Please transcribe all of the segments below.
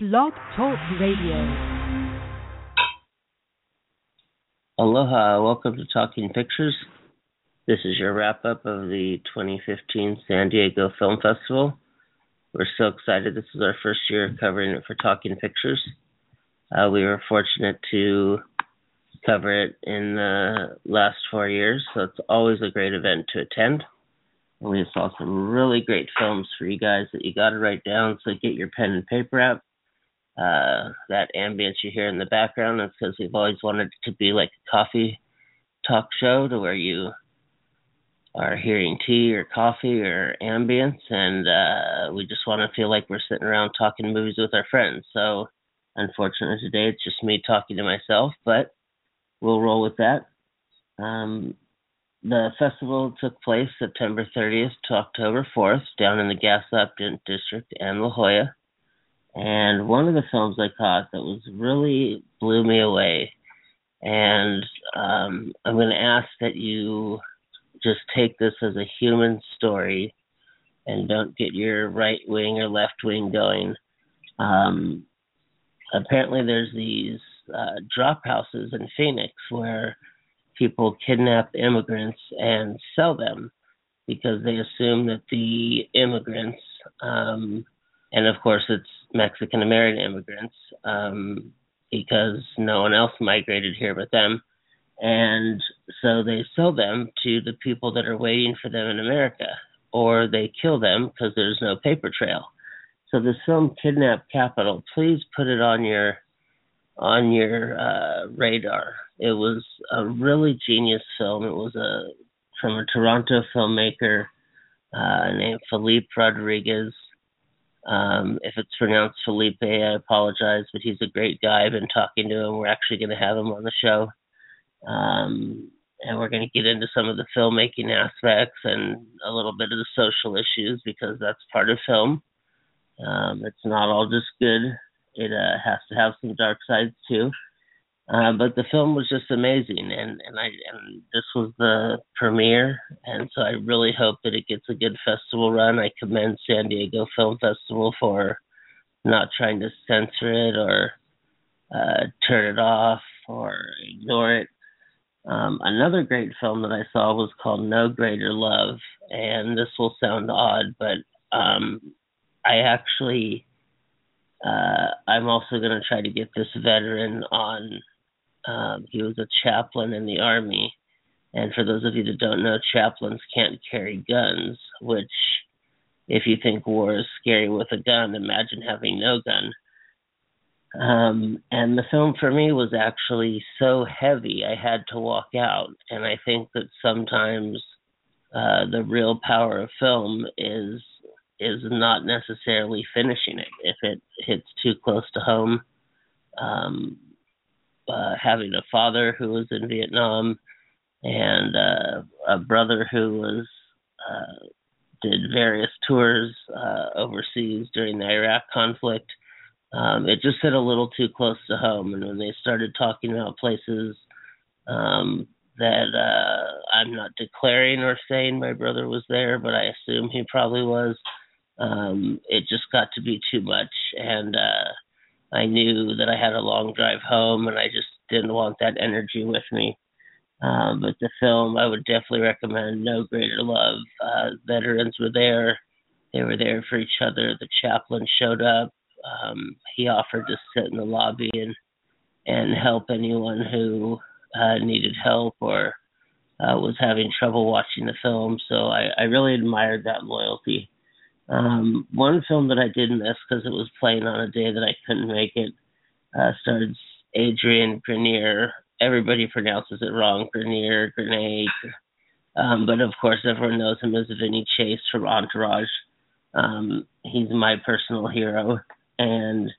Blog Talk Radio. Aloha, welcome to Talking Pictures. This is your wrap up of the 2015 San Diego Film Festival. We're so excited. This is our first year covering it for Talking Pictures. Uh, we were fortunate to cover it in the last four years, so it's always a great event to attend. And we saw some really great films for you guys that you got to write down, so get your pen and paper out uh, that ambience you hear in the background is because we've always wanted it to be like a coffee talk show to where you are hearing tea or coffee or ambience, and uh, we just want to feel like we're sitting around talking movies with our friends. So, unfortunately, today it's just me talking to myself, but we'll roll with that. Um, the festival took place September 30th to October 4th down in the Gaslamp District and La Jolla. And one of the films I caught that was really blew me away. And um, I'm going to ask that you just take this as a human story and don't get your right wing or left wing going. Um, apparently, there's these uh, drop houses in Phoenix where people kidnap immigrants and sell them because they assume that the immigrants, um, and of course, it's Mexican American immigrants um, because no one else migrated here but them. And so they sell them to the people that are waiting for them in America, or they kill them because there's no paper trail. So this film, Kidnap Capital, please put it on your on your uh, radar. It was a really genius film. It was a from a Toronto filmmaker uh, named Felipe Rodriguez. Um, if it's pronounced Felipe, I apologize, but he's a great guy. I've been talking to him. We're actually going to have him on the show. Um, and we're going to get into some of the filmmaking aspects and a little bit of the social issues because that's part of film. Um, it's not all just good. It uh, has to have some dark sides too. Uh, but the film was just amazing, and and I and this was the premiere, and so I really hope that it gets a good festival run. I commend San Diego Film Festival for not trying to censor it or uh, turn it off or ignore it. Um, another great film that I saw was called No Greater Love, and this will sound odd, but um, I actually uh, I'm also going to try to get this veteran on um, he was a chaplain in the army. And for those of you that don't know, chaplains can't carry guns, which, if you think war is scary with a gun, imagine having no gun. Um, and the film for me was actually so heavy, I had to walk out. And I think that sometimes uh, the real power of film is is not necessarily finishing it. If it hits too close to home, um, uh, having a father who was in Vietnam and uh, a brother who was uh, did various tours uh, overseas during the Iraq conflict. Um, it just hit a little too close to home, and when they started talking about places um, that uh, I'm not declaring or saying my brother was there, but I assume he probably was. Um, it just got to be too much, and uh, I knew that I had a long drive home and I just didn't want that energy with me. Um, but the film, I would definitely recommend No Greater Love. Uh, veterans were there. They were there for each other. The chaplain showed up. Um, he offered to sit in the lobby and and help anyone who uh, needed help or uh, was having trouble watching the film. So I, I really admired that loyalty. Um, one film that I did miss because it was playing on a day that I couldn't make it uh, stars Adrian Grenier. Everybody pronounces it wrong, Grenier, Grenade. Um, but of course, everyone knows him as Vinny Chase from Entourage. Um, he's my personal hero, and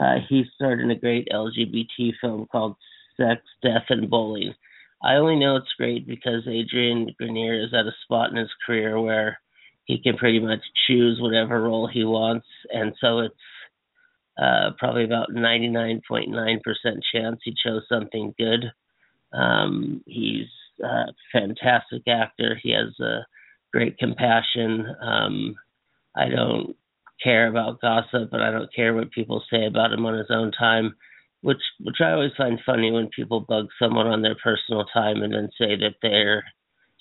uh, he starred in a great LGBT film called Sex, Death, and Bowling. I only know it's great because Adrian Grenier is at a spot in his career where he can pretty much choose whatever role he wants, and so it's uh, probably about 99.9% chance he chose something good. Um, he's a fantastic actor. He has a great compassion. Um, I don't care about gossip, and I don't care what people say about him on his own time. Which which I always find funny when people bug someone on their personal time and then say that they're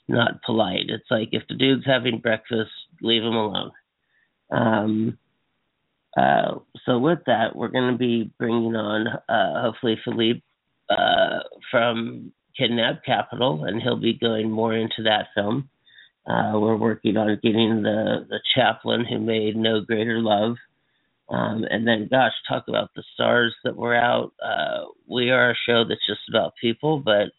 not polite. It's like if the dude's having breakfast, leave him alone. Um, uh, so with that, we're going to be bringing on uh, hopefully Philippe uh, from Kidnap Capital, and he'll be going more into that film. Uh, we're working on getting the the chaplain who made No Greater Love, um, and then gosh, talk about the stars that were out. Uh, we are a show that's just about people, but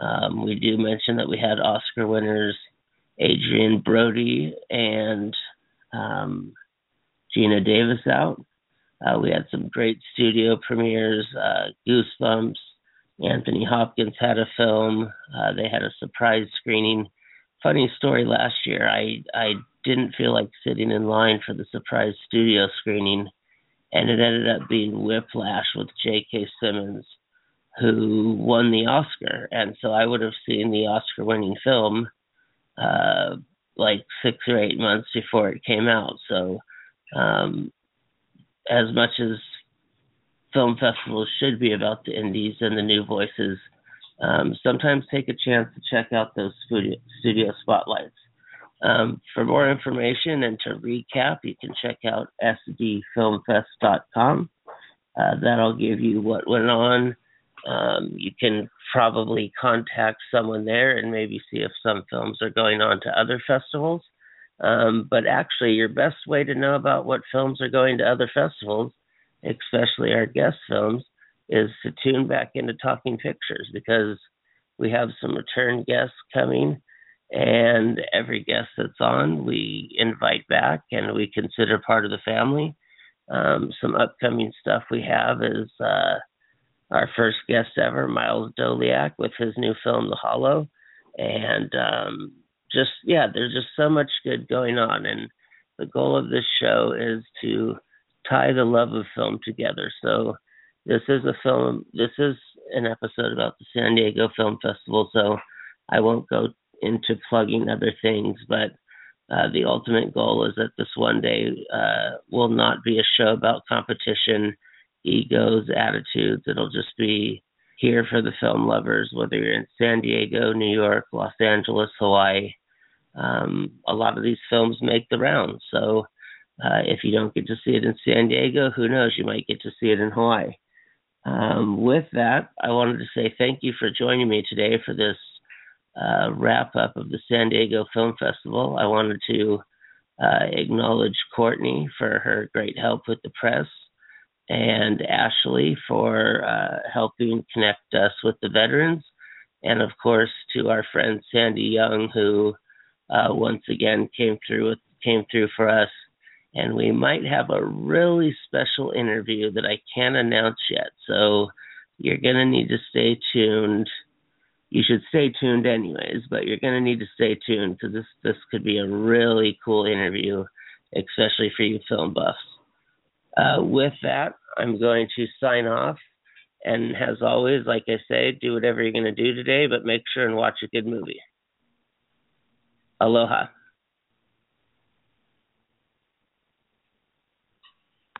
um, we do mention that we had Oscar winners Adrien Brody and um, Geena Davis out. Uh, we had some great studio premieres. Uh, Goosebumps. Anthony Hopkins had a film. Uh, they had a surprise screening. Funny story. Last year, I I didn't feel like sitting in line for the surprise studio screening, and it ended up being Whiplash with J.K. Simmons, who won the Oscar. And so I would have seen the Oscar-winning film uh, like six or eight months before it came out. So um, as much as film festivals should be about the indies and the new voices, um, sometimes take a chance to check out those studio, studio spotlights. Um, for more information and to recap, you can check out sdfilmfest.com. Uh, that'll give you what went on. Um, you can probably contact someone there and maybe see if some films are going on to other festivals. Um, but actually, your best way to know about what films are going to other festivals, especially our guest films, is to tune back into Talking Pictures because we have some return guests coming, and every guest that's on, we invite back and we consider part of the family. Um, some upcoming stuff we have is uh, our first guest ever, Miles Doleac, with his new film, The Hollow. And um, just yeah, there's just so much good going on, and the goal of this show is to tie the love of film together. So this is a film. This is an episode about the San Diego Film Festival. So I won't go into plugging other things, but uh, the ultimate goal is that this one day uh, will not be a show about competition, egos, attitudes. It'll just be here for the film lovers, whether you're in San Diego, New York, Los Angeles, Hawaii, um, a lot of these films make the rounds. So uh, if you don't get to see it in San Diego, who knows? You might get to see it in Hawaii. Um, with that, I wanted to say thank you for joining me today for this uh, wrap up of the San Diego Film Festival. I wanted to uh, acknowledge Courtney for her great help with the press and Ashley for uh, helping connect us with the veterans. And of course, to our friend Sandy Young, who uh, once again came through with, came through for us, and we might have a really special interview that I can't announce yet. So you're gonna need to stay tuned. You should stay tuned anyways, but you're gonna need to stay tuned because this this could be a really cool interview, especially for you film buffs. Uh, with that, I'm going to sign off. And as always, like I say, do whatever you're going to do today, but make sure and watch a good movie. Aloha.